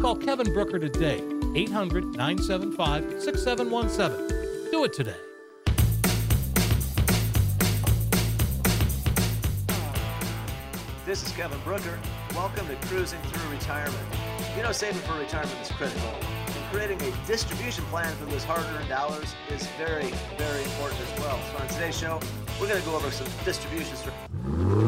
Call Kevin Brooker today, 800 975 6717. Do it today. This is Kevin Brooker. Welcome to Cruising Through Retirement. You know, saving for retirement is critical. And creating a distribution plan for those hard earned dollars is very, very important as well. So, on today's show, we're going to go over some distribution strategies.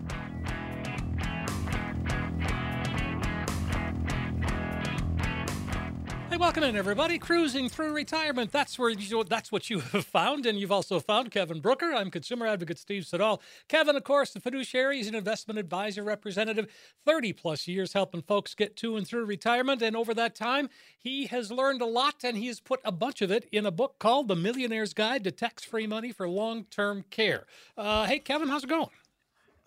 Welcome in, everybody. Cruising through retirement. That's where you, that's what you have found, and you've also found Kevin Brooker. I'm consumer advocate Steve Siddall. Kevin, of course, the fiduciary. He's an investment advisor representative, 30 plus years helping folks get to and through retirement. And over that time, he has learned a lot, and he has put a bunch of it in a book called The Millionaire's Guide to Tax-Free Money for Long-Term Care. Uh, hey, Kevin, how's it going?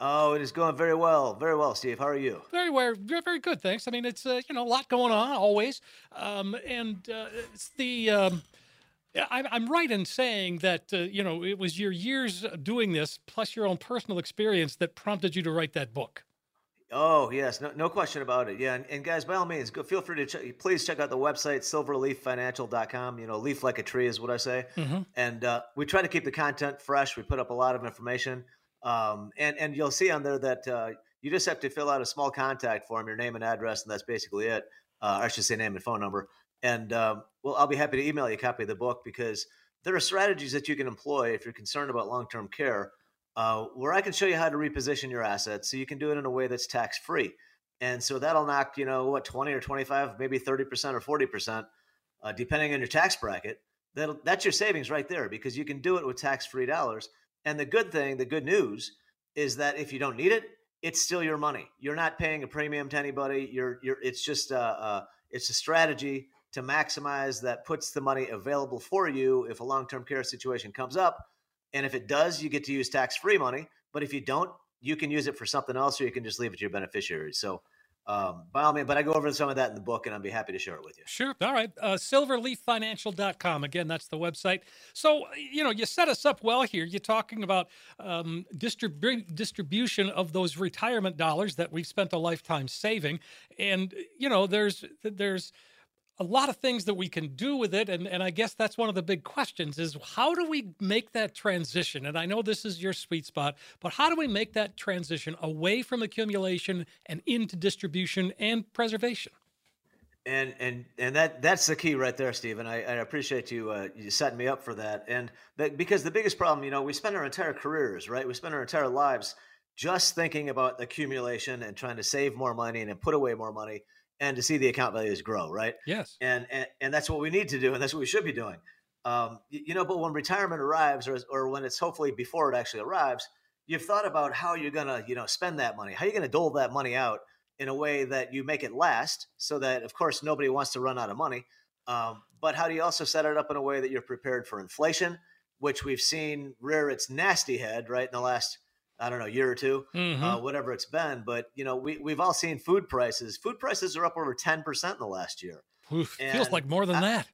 Oh, it is going very well. Very well, Steve. How are you? Very well, very, very good. Thanks. I mean, it's uh, you know a lot going on always, um, and uh, it's the. Um, I'm, I'm right in saying that uh, you know it was your years doing this plus your own personal experience that prompted you to write that book. Oh, yes. No, no question about it. Yeah. And, and guys, by all means, go, feel free to ch- please check out the website, silverleaffinancial.com. You know, leaf like a tree is what I say. And uh, we try to keep the content fresh. We put up a lot of information. Um, and, and you'll see on there that uh, you just have to fill out a small contact form, your name and address, and that's basically it. Uh, I should say name and phone number. And um, well, I'll be happy to email you a copy of the book because there are strategies that you can employ if you're concerned about long term care, uh, where I can show you how to reposition your assets so you can do it in a way that's tax free. And so that'll knock, you know, what, 20 or 25, maybe 30% or 40%, uh, depending on your tax bracket. That'll, that's your savings right there because you can do it with tax free dollars. And the good thing, the good news is that if you don't need it, it's still your money. You're not paying a premium to anybody. You're, you're, it's just a, a it's a strategy to maximize that puts the money available for you if a long-term care situation comes up. And if it does, you get to use tax-free money. But if you don't, you can use it for something else, or you can just leave it to your beneficiaries. So, um, by all means, but I go over some of that in the book, and I'd be happy to share it with you. Sure. All right. Uh, silverleaffinancial.com. Again, that's the website. So, you know, you set us up well here. You're talking about um, distribu- distribution of those retirement dollars that we've spent a lifetime saving. And, you know, there's, there's, a lot of things that we can do with it and, and i guess that's one of the big questions is how do we make that transition and i know this is your sweet spot but how do we make that transition away from accumulation and into distribution and preservation And and and that that's the key right there, Stephen. I, I appreciate you uh, you setting me up for that. And that, because the biggest problem, you know, we spend our entire careers, right? We spend our entire lives just thinking about accumulation and trying to save more money and put away more money and to see the account values grow, right? yes And and, and that's what we need to do, and that's what we should be doing. Um, you know, but when retirement arrives, or or when it's hopefully before it actually arrives, you've thought about how you're gonna you know spend that money, how you're gonna dole that money out in a way that you make it last, so that of course nobody wants to run out of money. Um, but how do you also set it up in a way that you're prepared for inflation, which we've seen rear its nasty head right in the last I don't know year or 2 Mhm. uh, whatever it's been. But you know we we've all seen food prices. Food prices are up over ten percent in the last year. Oof, feels like more than I, that.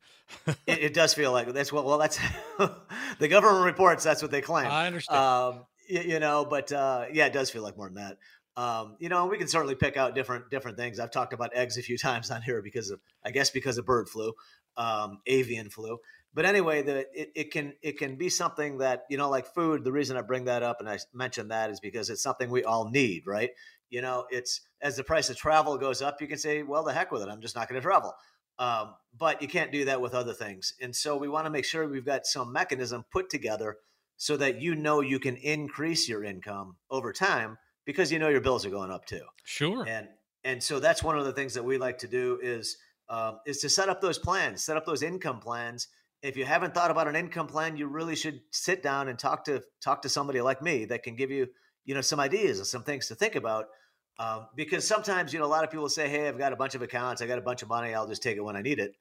it, it, does feel like that's what. Well, that's the government reports. That's what they claim. I understand. Um, you, you, know, but uh, yeah, it does feel like more than that. Um, you know, we can certainly pick out different different things. I've talked about eggs a few times on here because of, I guess, because of bird flu, um, avian flu. But anyway, the it, it can it can be something that you know, like food. The reason I bring that up and I mentioned that is because it's something we all need, right? You know, it's as the price of travel goes up, you can say, well, the heck with it, I'm just not going to travel. Um, but you can't do that with other things. And so we want to make sure we've got some mechanism put together so that you know you can increase your income over time because you know your bills are going up too. Sure. And and so that's one of the things that we like to do is um, is to set up those plans, set up those income plans. If you haven't thought about an income plan, you really should sit down and talk to talk to somebody like me that can give you you know some ideas and some things to think about um, because sometimes, you know, a lot of people say, Hey, I've got a bunch of accounts. I got a bunch of money. I'll just take it when I need it.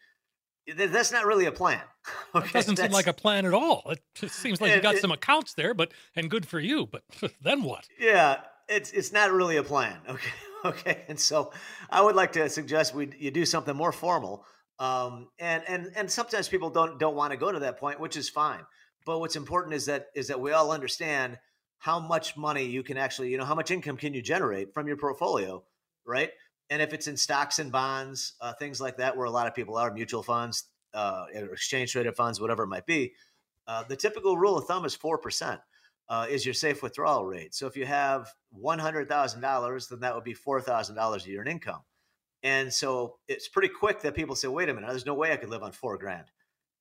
That's not really a plan. Okay? It doesn't That's, seem like a plan at all. It just seems like it, you got it, some accounts there, but and good for you. But then what? Yeah, it's it's not really a plan. Okay, okay. And so I would like to suggest we you do something more formal. Um, and and and sometimes people don't don't want to go to that point, which is fine. But what's important is that is that we all understand how much money you can actually, you know, how much income can you generate from your portfolio, right? And if it's in stocks and bonds, uh, things like that, where a lot of people are, mutual funds, uh, exchange traded funds, whatever it might be, uh, the typical rule of thumb is 4% uh, is your safe withdrawal rate. So if you have $100,000, then that would be $4,000 a year in income. And so it's pretty quick that people say, wait a minute, there's no way I could live on four grand.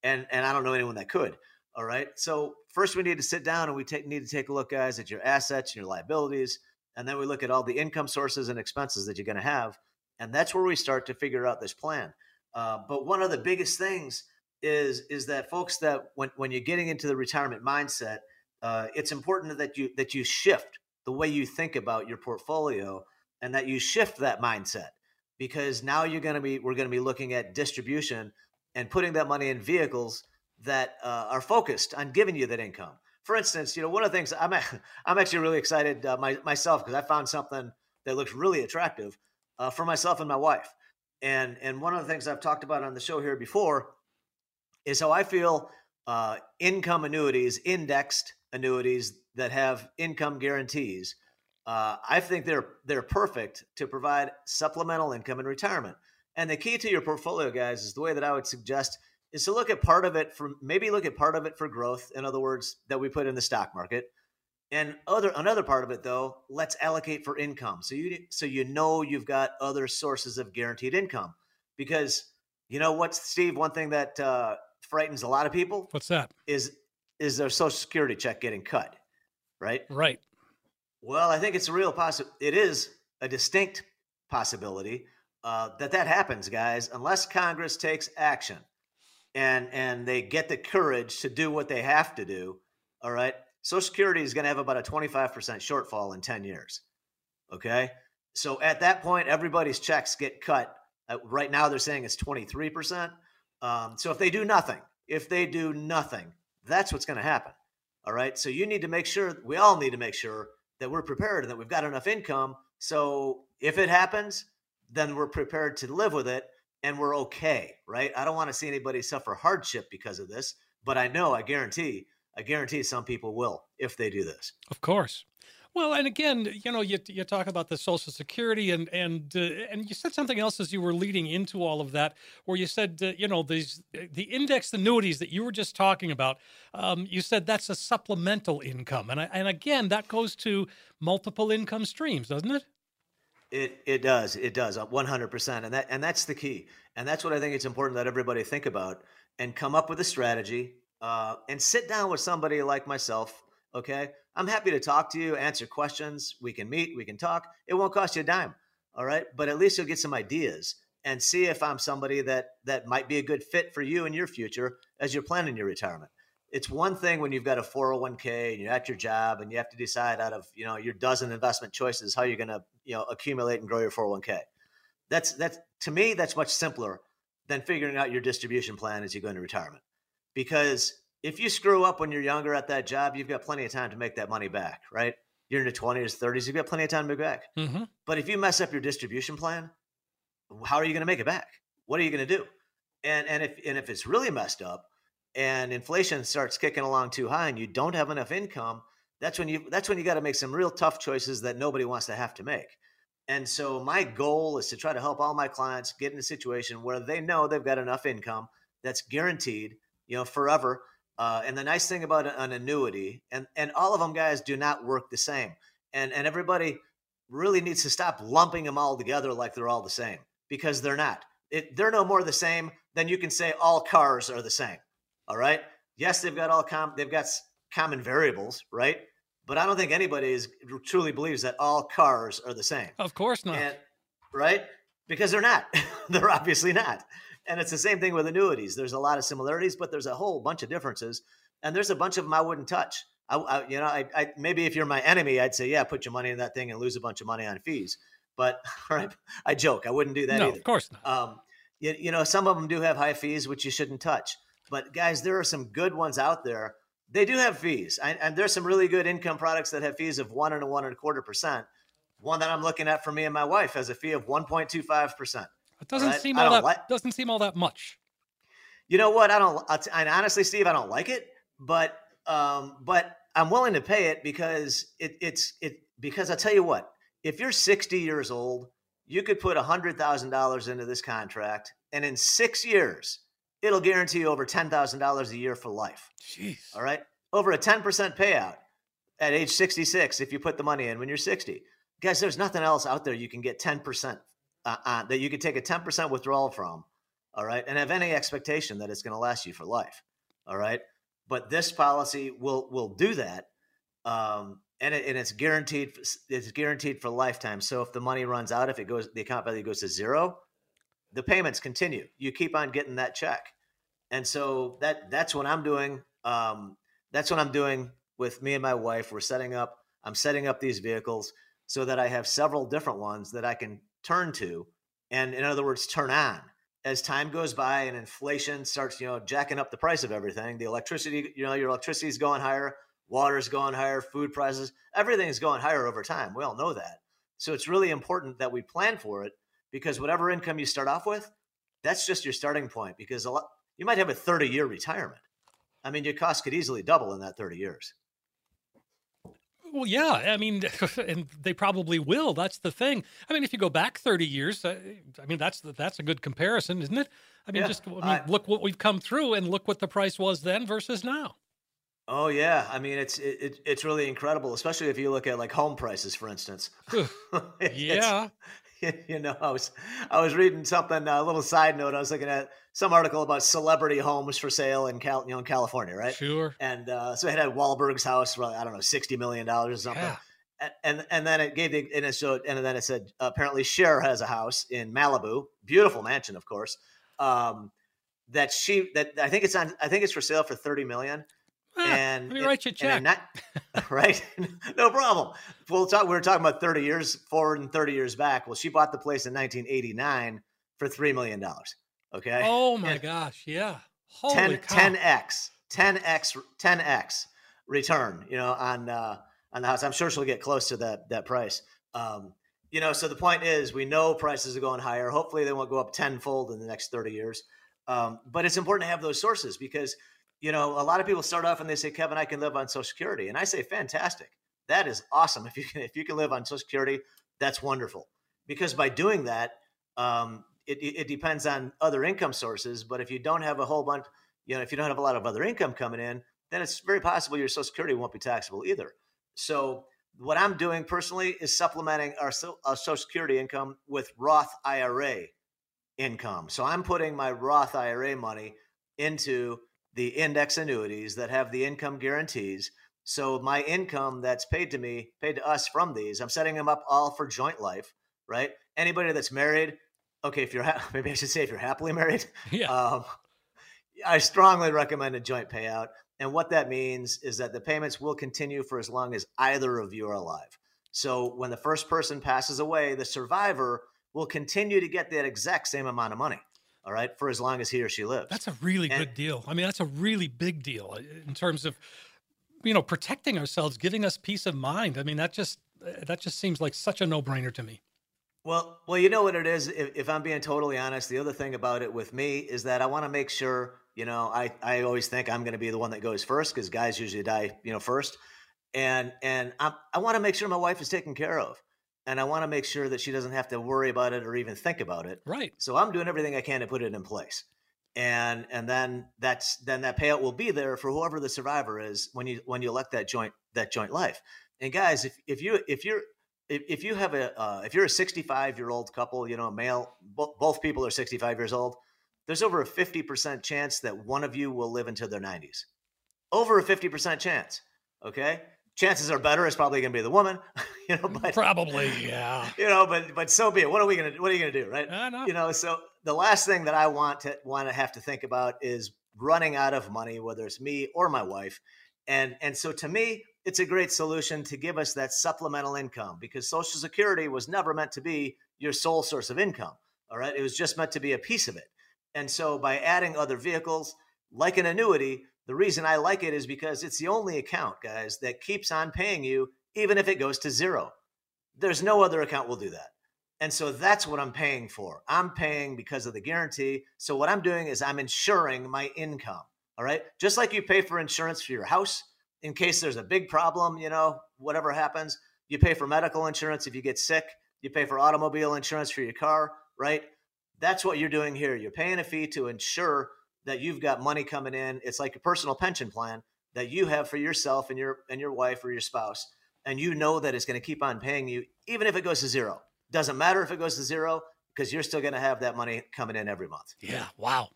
And, and I don't know anyone that could. All right. So first we need to sit down and we take, need to take a look, guys, at your assets and your liabilities. And then we look at all the income sources and expenses that you're going to have. And that's where we start to figure out this plan. Uh, but one of the biggest things is is that folks that when, when you're getting into the retirement mindset, uh, it's important that you that you shift the way you think about your portfolio and that you shift that mindset because now you're going to be we're going to be looking at distribution and putting that money in vehicles that uh, are focused on giving you that income. For instance, you know, one of the things I'm I'm actually really excited uh, my, myself because I found something that looks really attractive uh, for myself and my wife. And and one of the things I've talked about on the show here before is how I feel uh, income annuities, indexed annuities that have income guarantees. Uh, I think they're they're perfect to provide supplemental income in retirement. And the key to your portfolio, guys, is the way that I would suggest is to look at part of it for maybe look at part of it for growth. In other words, that we put in the stock market. And other another part of it though, let's allocate for income. So you so you know you've got other sources of guaranteed income. Because you know what, Steve, one thing that uh, frightens a lot of people. What's that? Is is their social security check getting cut? Right? Right. Well, I think it's a real possible it is a distinct possibility uh, that that happens, guys, unless Congress takes action and and they get the courage to do what they have to do, all right, Social Security is going to have about a 25% shortfall in 10 years. Okay. So at that point, everybody's checks get cut. Uh, right now, they're saying it's 23%. Um, so if they do nothing, if they do nothing, that's what's going to happen. All right. So you need to make sure, we all need to make sure that we're prepared and that we've got enough income. So if it happens, then we're prepared to live with it and we're okay, right? I don't want to see anybody suffer hardship because of this, but I know, I guarantee, I guarantee some people will if they do this. Of course. Well, and again, you know, you you talk about the Social Security, and and uh, and you said something else as you were leading into all of that, where you said, uh, you know, these the indexed annuities that you were just talking about. Um, you said that's a supplemental income, and I, and again, that goes to multiple income streams, doesn't it? It it does it does uh, one hundred percent, and that and that's the key, and that's what I think it's important that everybody think about and come up with a strategy, uh, and sit down with somebody like myself. Okay, I'm happy to talk to you, answer questions. We can meet, we can talk. It won't cost you a dime, all right. But at least you'll get some ideas and see if I'm somebody that that might be a good fit for you in your future as you're planning your retirement it's one thing when you've got a 401k and you're at your job and you have to decide out of you know your dozen investment choices how you're going to you know accumulate and grow your 401k that's that's to me that's much simpler than figuring out your distribution plan as you go into retirement because if you screw up when you're younger at that job you've got plenty of time to make that money back right you're in your 20s 30s you've got plenty of time to make it back mm-hmm. but if you mess up your distribution plan how are you going to make it back what are you going to do And and if and if it's really messed up and inflation starts kicking along too high and you don't have enough income, that's when you that's when you got to make some real tough choices that nobody wants to have to make. And so my goal is to try to help all my clients get in a situation where they know they've got enough income that's guaranteed, you know, forever. Uh, and the nice thing about an annuity, and and all of them guys do not work the same, and and everybody really needs to stop lumping them all together like they're all the same because they're not. It, they're no more the same than you can say all cars are the same. All right. Yes, they've got all com they've got common variables, right? But I don't think anybody is truly believes that all cars are the same. Of course not. And, right? Because they're not. they're obviously not. And it's the same thing with annuities. There's a lot of similarities, but there's a whole bunch of differences. And there's a bunch of them I wouldn't touch. I, I you know, I, I maybe if you're my enemy, I'd say, yeah, put your money in that thing and lose a bunch of money on fees. But right, I joke, I wouldn't do that no, either. Of course not. Um, you, you know, some of them do have high fees, which you shouldn't touch. But guys, there are some good ones out there. They do have fees, I, and there's some really good income products that have fees of one and a one and a quarter percent. One that I'm looking at for me and my wife has a fee of 1.25 percent. It doesn't right? seem all that like, doesn't seem all that much. You know what? I don't. And honestly, Steve, I don't like it, but um, but I'm willing to pay it because it, it's it because I tell you what, if you're 60 years old, you could put $100,000 into this contract, and in six years, it'll guarantee you over $10,000 a year for life. Jeez. All right. Over a 10% payout at age 66 if you put the money in when you're 60. Guys, there's nothing else out there you can get 10% uh, on, that you could take a 10% withdrawal from. All right. And have any expectation that it's going to last you for life. All right. But this policy will will do that. Um, and, it, and it's guaranteed it's guaranteed for lifetime. So if the money runs out, if it goes the account value goes to zero, the payments continue. You keep on getting that check, and so that that's what I'm doing. Um, that's what I'm doing with me and my wife. We're setting up. I'm setting up these vehicles so that I have several different ones that I can turn to, and in other words, turn on as time goes by and inflation starts, you know, jacking up the price of everything. The electricity, you know, your electricity is going higher water's going higher, food prices, everything's going higher over time. We all know that. So it's really important that we plan for it because whatever income you start off with, that's just your starting point because a lot you might have a 30 year retirement. I mean, your cost could easily double in that 30 years. Well, yeah, I mean, and they probably will. That's the thing. I mean, if you go back 30 years, uh, I mean, that's that's a good comparison, isn't it? I mean, yeah, just I mean, I, look what we've come through, and look what the price was then versus now. Oh yeah, I mean it's it, it's really incredible, especially if you look at like home prices, for instance. yeah, you know, I was I was reading something. A little side note. I was looking at some article about celebrity homes for sale in Cal, you know, in California, right? Sure. And uh, so it had Wahlberg's house for I don't know sixty million dollars or something. Yeah. And, and and then it gave the and it showed and then it said apparently Cher has a house in Malibu, beautiful mansion, of course. Um, that she that I think it's on I think it's for sale for thirty million Ah, and let me write you a check. Not, right? no problem. We'll talk. We were talking about 30 years forward and 30 years back. Well, she bought the place in 1989 for $3 million. Okay. Oh my and gosh. Yeah. Holy 10, 10x, 10x, 10x return, you know, on, uh, on the house. I'm sure she'll get close to that, that price. Um, you know, so the point is we know prices are going higher. Hopefully they won't go up tenfold in the next 30 years. Um, but it's important to have those sources because you know, a lot of people start off and they say, Kevin, I can live on Social Security. And I say, fantastic. That is awesome. If you can, if you can live on Social Security, that's wonderful. Because by doing that, um, it, it depends on other income sources. But if you don't have a whole bunch, you know, if you don't have a lot of other income coming in, then it's very possible your Social Security won't be taxable either. So what I'm doing personally is supplementing our, our Social Security income with Roth IRA income. So I'm putting my Roth IRA money into the index annuities that have the income guarantees. So my income that's paid to me, paid to us from these, I'm setting them up all for joint life, right? Anybody that's married, okay, if you're ha- maybe I should say if you're happily married, yeah. Um, I strongly recommend a joint payout. And what that means is that the payments will continue for as long as either of you are alive. So when the first person passes away, the survivor will continue to get that exact same amount of money all right, for as long as he or she lives. That's a really and, good deal. I mean, that's a really big deal uh, in terms of you know protecting ourselves, giving us peace of mind. I mean, that just uh, that just seems like such a no-brainer to me. Well, well, you know what it is. If, if I'm being totally honest, the other thing about it with me is that I want to make sure. You know, I I always think I'm going to be the one that goes first because guys usually die, you know, first, and and I'm, I want to make sure my wife is taken care of, and I want to make sure that she doesn't have to worry about it or even think about it. Right. So I'm doing everything I can to put it in place, and and then that's then that payout will be there for whoever the survivor is when you when you elect that joint that joint life. And guys, if if you if you're if, if you have a uh, if you're a 65 year old couple, you know, male, bo- both people are 65 years old. There's over a 50% chance that one of you will live into their 90s. Over a 50% chance. Okay, chances are better. It's probably going to be the woman, you know. But Probably, yeah. you know, but but so be it. What are we gonna What are you gonna do, right? I know. You know, so the last thing that I want to want to have to think about is running out of money, whether it's me or my wife, and and so to me, it's a great solution to give us that supplemental income because Social Security was never meant to be your sole source of income. All right, it was just meant to be a piece of it. And so by adding other vehicles like an annuity, the reason I like it is because it's the only account, guys, that keeps on paying you even if it goes to zero. There's no other account will do that. And so that's what I'm paying for. I'm paying because of the guarantee. So what I'm doing is I'm insuring my income. All right. Just like you pay for insurance for your house in case there's a big problem, you know, whatever happens, you pay for medical insurance if you get sick, you pay for automobile insurance for your car, right? That's what you're doing here. You're paying a fee to ensure that you've got money coming in. It's like a personal pension plan that you have for yourself and your and your wife or your spouse and you know that it's going to keep on paying you even if it goes to zero. Doesn't matter if it goes to zero because you're still going to have that money coming in every month. Yeah. Wow.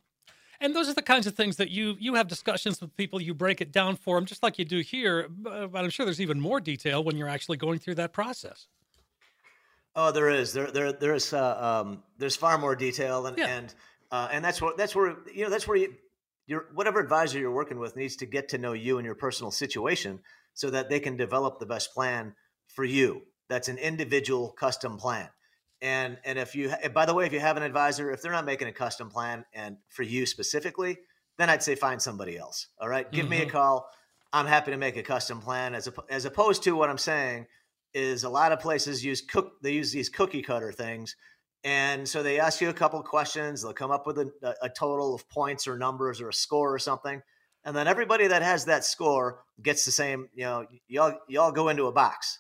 And those are the kinds of things that you you have discussions with people. You break it down for them, just like you do here. But I'm sure there's even more detail when you're actually going through that process. Oh, there is. There, there, there's, uh, um, there's far more detail, and Yeah. and uh, and that's what that's where you know that's where you, your whatever advisor you're working with needs to get to know you and your personal situation so that they can develop the best plan for you. That's an individual custom plan. And and if you, by the way, if you have an advisor, if they're not making a custom plan and for you specifically, then I'd say find somebody else. All right, give me a Mhm. call. I'm happy to make a custom plan. As as opposed to what I'm saying is a lot of places use cook. They use these cookie cutter things, and so they ask you a couple questions. They'll come up with a, a total of points or numbers or a score or something, and then everybody that has that score gets the same. You know, y'all y'all go into a box,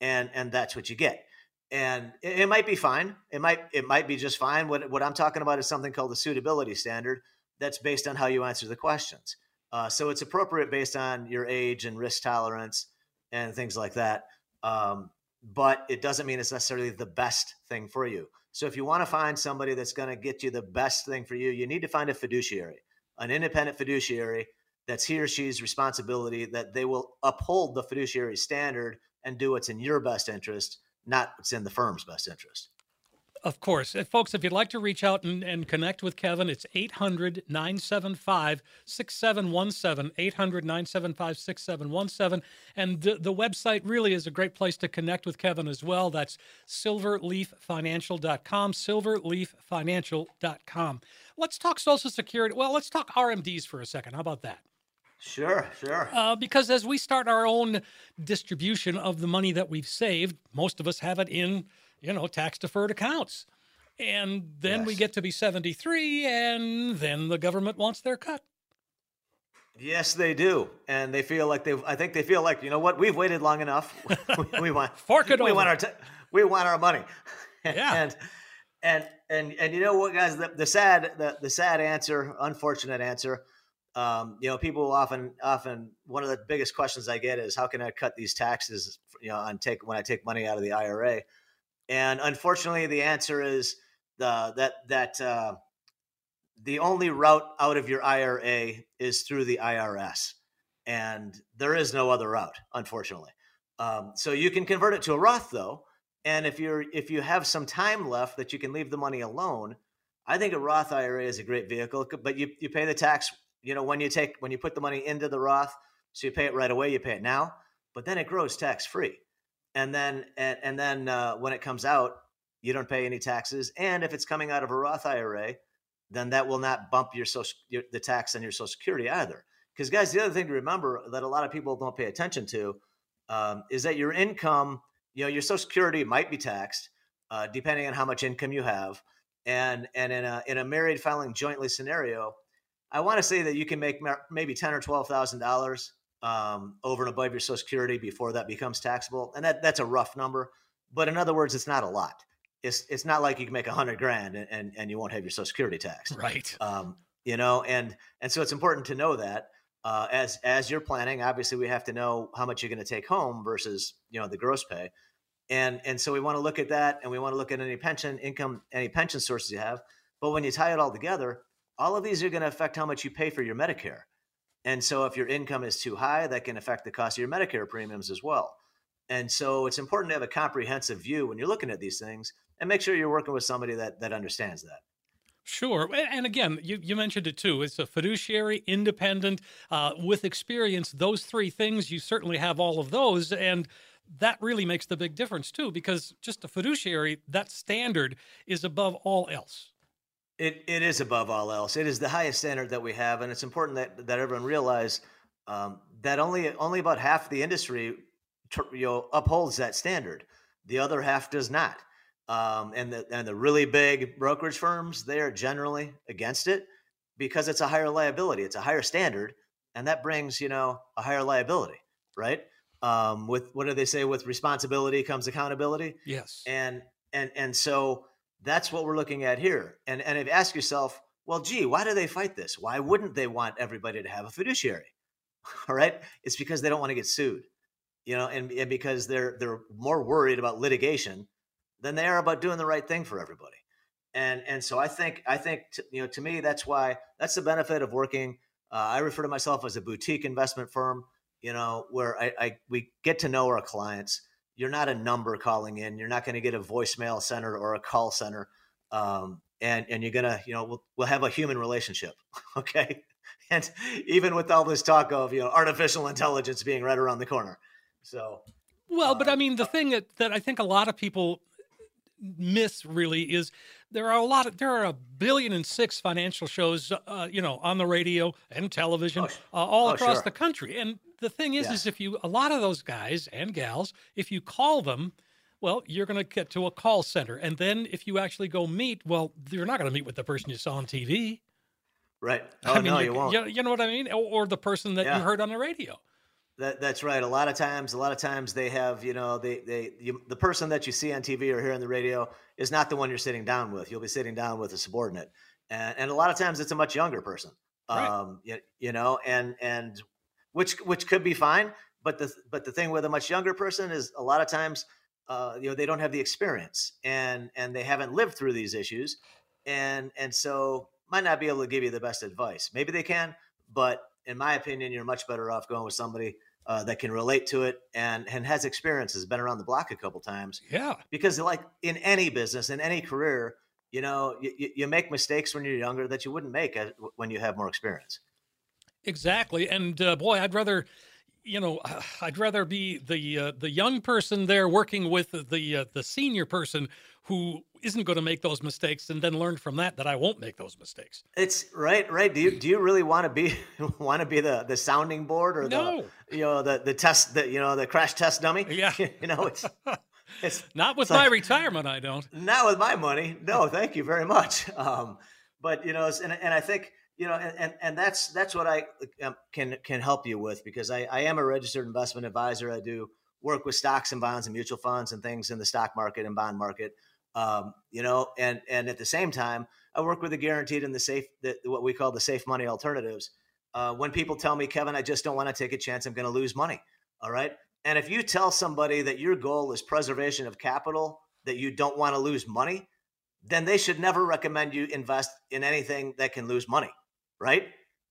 and and that's what you get and it, it might be fine. It might it might be just fine. What what I'm talking about is something called the suitability standard. That's based on how you answer the questions. Uh, so it's appropriate based on your age and risk tolerance and things like that. Um, but it doesn't mean it's necessarily the best thing for you. So if you want to find somebody that's going to get you the best thing for you, you need to find a fiduciary, an independent fiduciary that's he or she's responsibility that they will uphold the fiduciary standard and do what's in your best interest not what's in the firm's best interest. Of course. Uh, folks, if you'd like to reach out and, and connect with Kevin, it's 800 975 6717. 800 975 6717. And the, the website really is a great place to connect with Kevin as well. That's silverleaffinancial.com. Silverleaffinancial.com. Let's talk Social Security. Well, let's talk RMDs for a second. How about that? Sure, sure. Uh, because as we start our own distribution of the money that we've saved, most of us have it in, you know, tax deferred accounts. And then we get to be 73, and then the government wants their cut. yes, they do, and they feel like they. I think they feel like you know what? We've waited long enough. we, we want Fork it we want our t- we want our money. Yeah. and and and and you know what, guys? The, the sad the, the sad answer, unfortunate answer. Um, you know, people often often one of the biggest questions I get is how can I cut these taxes? You know, on take when I take money out of the IRA, and unfortunately, the answer is the that that uh, the only route out of your IRA is through the IRS, and there is no other route, unfortunately. Um, so you can convert it to a Roth though, and if you're if you have some time left that you can leave the money alone, I think a Roth IRA is a great vehicle. But you you pay the tax, you know, when you take when you put the money into the Roth, so you pay it right away, you pay it now, but then it grows tax free, and then and, and then uh, when it comes out, you don't pay any taxes, and if it's coming out of a Roth IRA, then that will not bump your social your, the tax on your Social Security either. Because guys, the other thing to remember that a lot of people don't pay attention to um, is that your income, you know, your Social Security might be taxed, uh, depending on how much income you have. And and in a in a married filing jointly scenario, I want to say that you can make maybe ten or twelve thousand um, over and above your Social Security before that becomes taxable, and that that's a rough number. But in other words, it's not a lot. It's it's not like you can make a hundred grand and, and, and you won't have your Social Security tax, right? Um, you know, and and so it's important to know that uh, as as you're planning. Obviously, we have to know how much you're going to take home versus you know the gross pay and and so we want to look at that and we want to look at any pension income any pension sources you have but when you tie it all together all of these are going to affect how much you pay for your medicare and so if your income is too high that can affect the cost of your medicare premiums as well and so it's important to have a comprehensive view when you're looking at these things and make sure you're working with somebody that that understands that Sure. And again, you, you mentioned it too. It's a fiduciary, independent, uh, with experience. Those three things, you certainly have all of those. And that really makes the big difference too, because just a fiduciary, that standard is above all else. It, it is above all else. It is the highest standard that we have, and it's important that, that everyone realize um, that only only about half the industry you know, upholds that standard. The other half does not. Um, and the and the really big brokerage firms they are generally against it because it's a higher liability, it's a higher standard, and that brings you know a higher liability, right? um, with what do they say with responsibility comes accountability yes and and and so that's what we're looking at here. And and if you ask yourself well gee why do they fight this? Why wouldn't they want everybody to have a fiduciary? All right? It's because they don't want to get sued you know and, and because they're they're more worried about litigation than they are about doing the right thing for everybody. And and so i think i think t- you know to me that's why that's the benefit of working uh, i refer to myself as a boutique investment firm you know, where I, I we get to know our clients. You're not a number calling in. You're not going to get a voicemail center or a call center, um, and and you're gonna, you know, we'll, we'll have a human relationship, okay? And even with all this talk of you know artificial intelligence being right around the corner, so. Well, but I um, mean, the thing that, that I think a lot of people miss really is there are a lot of there are a billion and six financial shows uh, you know on the radio and television oh, uh, all oh, across sure. the country and the thing is, is if you a lot of those guys and gals, if you call them, well, you're going to get to a call center, and then if you actually go meet, well, you're not going to meet with the person you saw on TV. Right. Oh I mean, no, you, you won't. You, you, know what I mean? Or, or the person that yeah. you heard on the radio. That, that's right. A lot of times, a lot of times they have, you know, they they you, the person that you see on TV or hear on the radio is not the one you're sitting down with. You'll be sitting down with a subordinate, and, and a lot of times it's a much younger person. Right. Um, you, you know, and and which which could be fine. But the but the thing with a much younger person is a lot of times, uh, you know, they don't have the experience and and they haven't lived through these issues, and and so might not be able to give you the best advice. Maybe they can, but in my opinion, you're much better off going with somebody uh, that can relate to it and and has experience, has been around the block a couple times. Yeah, because like in any business, in any career, you know, you, you make mistakes when you're younger that you wouldn't make when you have more experience. Exactly. And uh, boy, I'd rather you know, I'd rather be the uh, the young person there working with the uh, the senior person who isn't going to make those mistakes, and then learn from that that I won't make those mistakes. It's right, right. Do you do you really want to be want to be the the sounding board or no. the you know the the test that you know the crash test dummy? Yeah, you know it's. It's not with my like, retirement. I don't. Not with my money. No, thank you very much. Um, but you know, and and I think you know, and, and, and that's that's what I um, can can help you with because I, I am a registered investment advisor. I do work with stocks and bonds and mutual funds and things in the stock market and bond market. Um, you know, and and at the same time, I work with the guaranteed and the safe, the, what we call the safe money alternatives. Uh, when people tell me, Kevin, I just don't want to take a chance, I'm going to lose money. All right, and if you tell somebody that your goal is preservation of capital, that you don't want to lose money, then they should never recommend you invest in anything that can lose money right?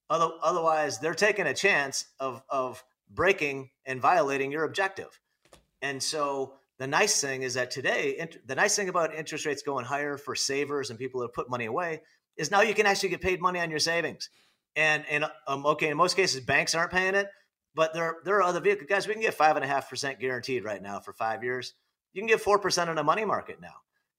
Otherwise, they're taking a chance of of breaking and violating your objective. And so the nice thing is that today, the nice thing about interest rates going higher for savers and people that put money away is now you can actually get paid money on your savings. And and um, okay, in most cases, banks aren't paying it, but there there are other vehicles. Guys, we can get five and a half percent guaranteed right now for five years. You can get four percent in a money market now.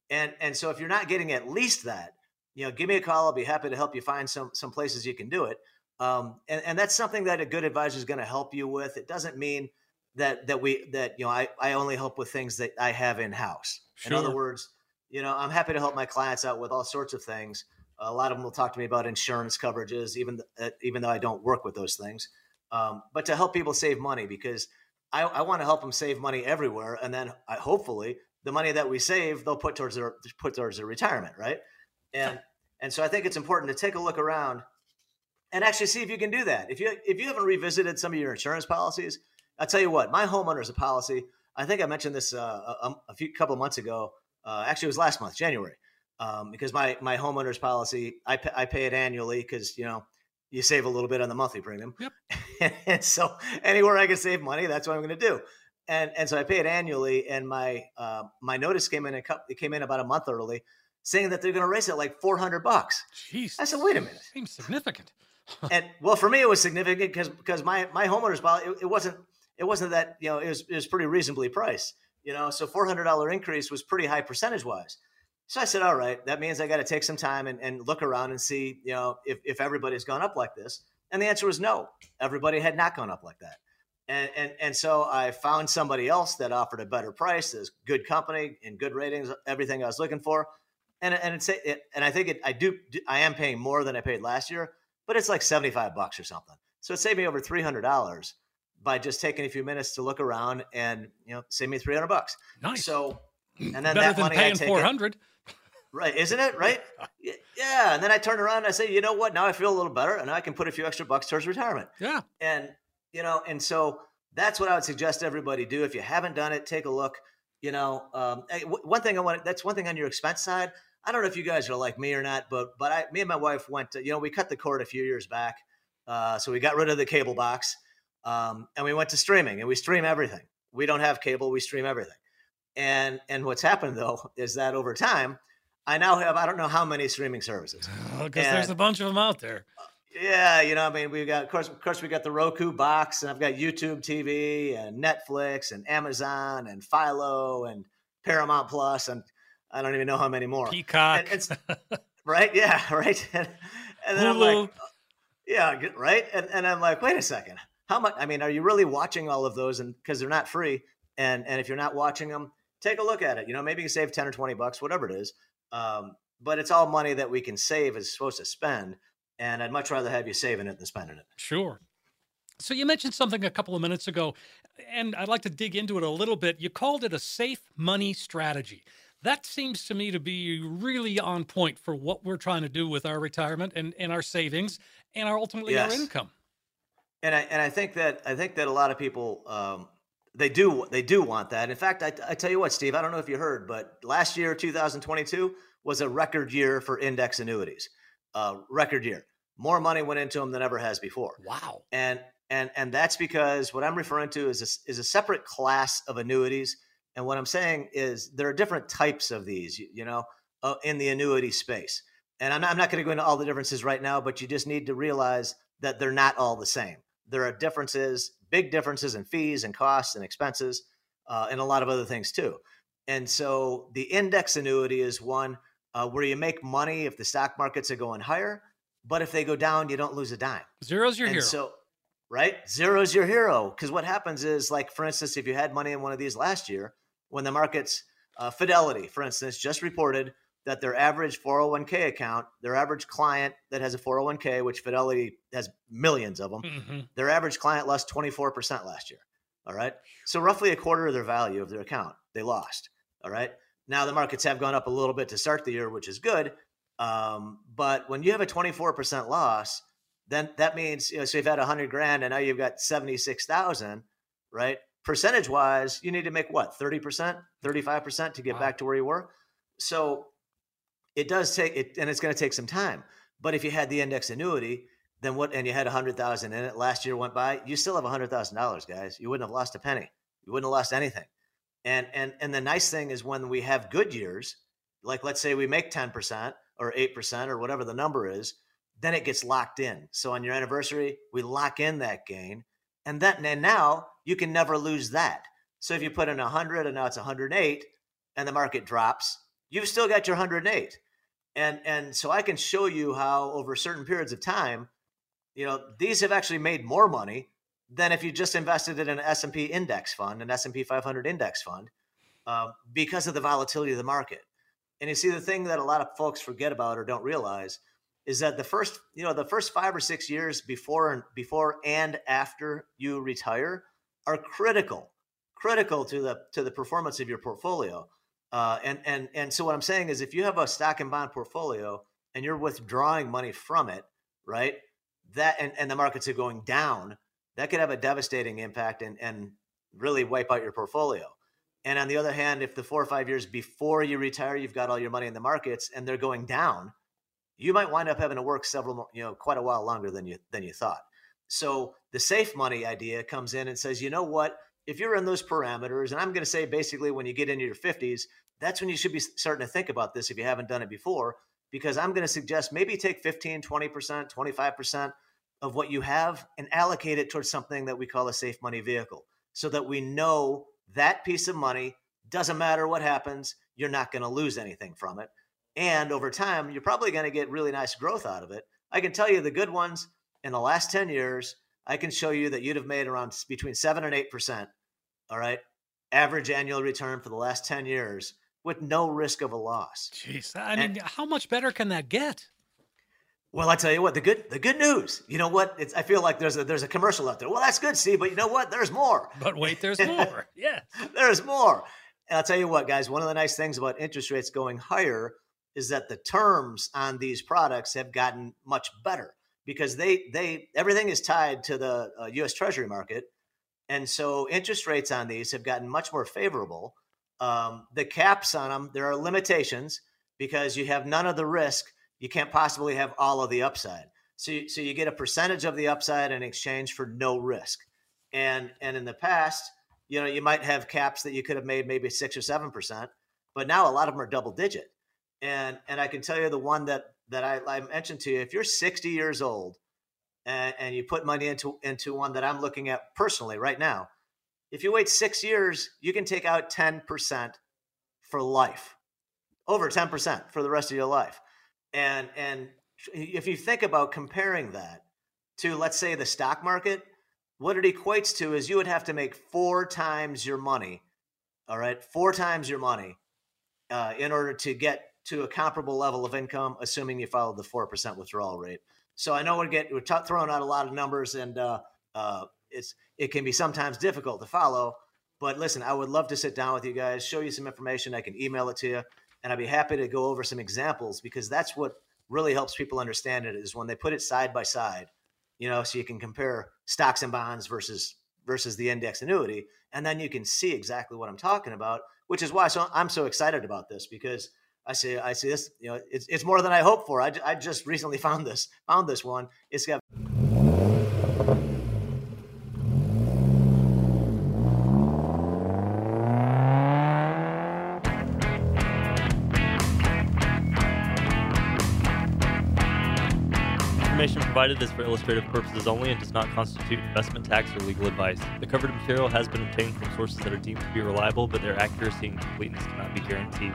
And and so if you're not getting at least that, you know, give me a call. I'll be happy to help you find some some places you can do it. Um, and, and that's something that a good advisor is going to help you with. It doesn't mean that that we that you know I, I only help with things that I have in house. Sure. In other words, you know, I'm happy to help my clients out with all sorts of things. A lot of them will talk to me about insurance coverages, even uh, even though I don't work with those things. Um, but to help people save money because I, I want to help them save money everywhere, and then I, hopefully the money that we save they'll put towards their put towards their retirement, right? And and so I think it's important to take a look around and actually see if you can do that. If you if you haven't revisited some of your insurance policies, I'll tell you what, my homeowner's a policy. I think I mentioned this uh, a, a, few couple of months ago. Uh, actually, it was last month, January, um, because my my homeowner's policy I pay, I pay it annually because you know you save a little bit on the monthly premium. Yep. and so anywhere I can save money, that's what I'm going to do. And and so I pay it annually, and my uh, my notice came in a couple, it came in about a month early, saying that they're going to raise it like 400 bucks. Jeez. I said, wait a minute. Seems significant. and well, for me, it was significant because because my my homeowner's policy it, it, wasn't it wasn't that you know it was it was pretty reasonably priced. You know, so four hundred dollar increase was pretty high percentage wise. So I said, all right, that means I got to take some time and, and look around and see, you know, if, if everybody's gone up like this. And the answer was no, everybody had not gone up like that. And, and, and so I found somebody else that offered a better price, there's good company and good ratings, everything I was looking for. And, and it's, it, and I think it, I do, I am paying more than I paid last year, but it's like 75 bucks or something. So it saved me over $300 by just taking a few minutes to look around and, you know, save me 300 bucks. Nice. So, and then Better that money I take 400. It, right. Isn't it? Right. yeah. And then I turn around and I say, you know what? Now I feel a little better and I can put a few extra bucks towards retirement. Yeah. And, you know, and so that's what I would suggest everybody do. If you haven't done it, take a look. You know, um, one thing I want, that's one thing on your expense side. I don't know if you guys are like me or not, but but I, me and my wife went. To, you know, we cut the cord a few years back, uh, so we got rid of the cable box, um, and we went to streaming, and we stream everything. We don't have cable; we stream everything. And and what's happened though is that over time, I now have I don't know how many streaming services because there's a bunch of them out there. Yeah, you know, I mean, we've got of course, of course, we got the Roku box, and I've got YouTube TV and Netflix and Amazon and Philo and Paramount Plus, and I don't even know how many more. Peacock. And, right? Yeah, right. And, and then Hulu. I'm like, yeah, right. And, and I'm like, wait a second. How much? I mean, are you really watching all of those? And because they're not free, and and if you're not watching them, take a look at it. You know, maybe you can save ten or twenty bucks, whatever it is. Um, but it's all money that we can save is supposed to spend, and I'd much rather have you saving it than spending it. Sure. So you mentioned something a couple of minutes ago, and I'd like to dig into it a little bit. You called it a safe money strategy that seems to me to be really on point for what we're trying to do with our retirement and, and our savings and our ultimately yes. our income. And I and I think that I think that a lot of people um, they do they do want that. In fact, I, I tell you what, Steve, I don't know if you heard, but last year, 2022, was a record year for index annuities. Uh, record year. More money went into them than ever has before. Wow. And and and that's because what I'm referring to is a, is a separate class of annuities and what I'm saying is there are different types of these, you, you know, uh, in the annuity space. And I'm not, I'm not going to go into all the differences right now, but you just need to realize that they're not all the same. There are differences, big differences in fees and costs and expenses, uh, and a lot of other things too. And so the index annuity is one uh, where you make money if the stock markets are going higher, but if they go down, you don't lose a dime. Zero's your and hero. So, right, zero's your hero. Because what happens is, like for instance, if you had money in one of these last year, when the markets, uh, Fidelity, for instance, just reported that their average 401k account, their average client that has a 401k, which Fidelity has millions of them, mm-hmm. their average client lost 24% last year. All right. So roughly a quarter of their value of their account they lost. All right. Now the markets have gone up a little bit to start the year, which is good. Um, but when you have a 24% loss, then that means, you know, so you've had 100 grand and now you've got 76,000, right? Percentage wise, you need to make what 30%, 35% to get wow. back to where you were. So it does take it, and it's going to take some time. But if you had the index annuity, then what? And you had a hundred thousand in it. Last year went by. You still have a hundred thousand dollars, guys. You wouldn't have lost a penny. You wouldn't have lost anything. And and and the nice thing is when we have good years, like let's say we make ten percent or eight percent or whatever the number is, then it gets locked in. So on your anniversary, we lock in that gain, and then and now you can never lose that. So if you put in 100 and now it's 108 and the market drops, you've still got your 108. And and so I can show you how over certain periods of time, you know, these have actually made more money than if you just invested in an S&P index fund, an S&P 500 index fund, uh, because of the volatility of the market. And you see, the thing that a lot of folks forget about or don't realize is that the first, you know, the first five or six years before and before and after you retire are critical, critical to the to the performance of your portfolio. Uh, and and and so what I'm saying is, if you have a stock and bond portfolio and you're withdrawing money from it, right? That and, and the markets are going down, that could have a devastating impact and and really wipe out your portfolio. And on the other hand, if the four or five years before you retire, you've got all your money in the markets and they're going down, you might wind up having to work several, you know, quite a while longer than you than you thought. So the safe money idea comes in and says, you know what? If you're in those parameters, and I'm going to say basically when you get into your 50s, that's when you should be starting to think about this if you haven't done it before, because I'm going to suggest maybe take 15, 20%, 25% of what you have and allocate it towards something that we call a safe money vehicle so that we know that piece of money doesn't matter what happens, you're not going to lose anything from it. And over time, you're probably going to get really nice growth out of it. I can tell you the good ones in the last 10 years, I can show you that you'd have made around between 7 and 8%. All right. Average annual return for the last 10 years with no risk of a loss. Jeez. I mean, and, how much better can that get? Well, I tell you what, the good the good news. You know what? It's I feel like there's a there's a commercial out there. Well, that's good, see, but you know what? There's more. But wait, there's more. yeah. there's more. And I'll tell you what, guys, one of the nice things about interest rates going higher is that the terms on these products have gotten much better because they they everything is tied to the uh, US Treasury market. And so interest rates on these have gotten much more favorable. Um, the caps on them, there are limitations because you have none of the risk you can't possibly have all of the upside. So, you, so you get a percentage of the upside in exchange for no risk. And and in the past, you know, you might have caps that you could have made maybe six or seven percent, but now a lot of them are double digit. And and I can tell you the one that that I, I mentioned to you, if you're 60 years old and, and you put money into into one that I'm looking at personally right now, if you wait six years, you can take out 10% for life, over 10% for the rest of your life. And and if you think about comparing that to let's say the stock market, what it equates to is you would have to make four times your money, all right, four times your money, uh, in order to get to a comparable level of income, assuming you follow the four percent withdrawal rate. So I know we're getting we're t- throwing out a lot of numbers, and uh, uh, it's it can be sometimes difficult to follow. But listen, I would love to sit down with you guys, show you some information. I can email it to you and I'd be happy to go over some examples because that's what really helps people understand it is when they put it side by side, you know, so you can compare stocks and bonds versus versus the index annuity, and then you can see exactly what I'm talking about. Which is why so I'm so excited about this because I see I see this, you know, it's it's more than I hoped for. I, I just recently found this found this one. It's got information provided is for illustrative purposes only and does not constitute investment tax or legal advice. The covered material has been obtained from sources that are deemed to be reliable, but their accuracy and completeness cannot be guaranteed.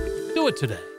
Do it today.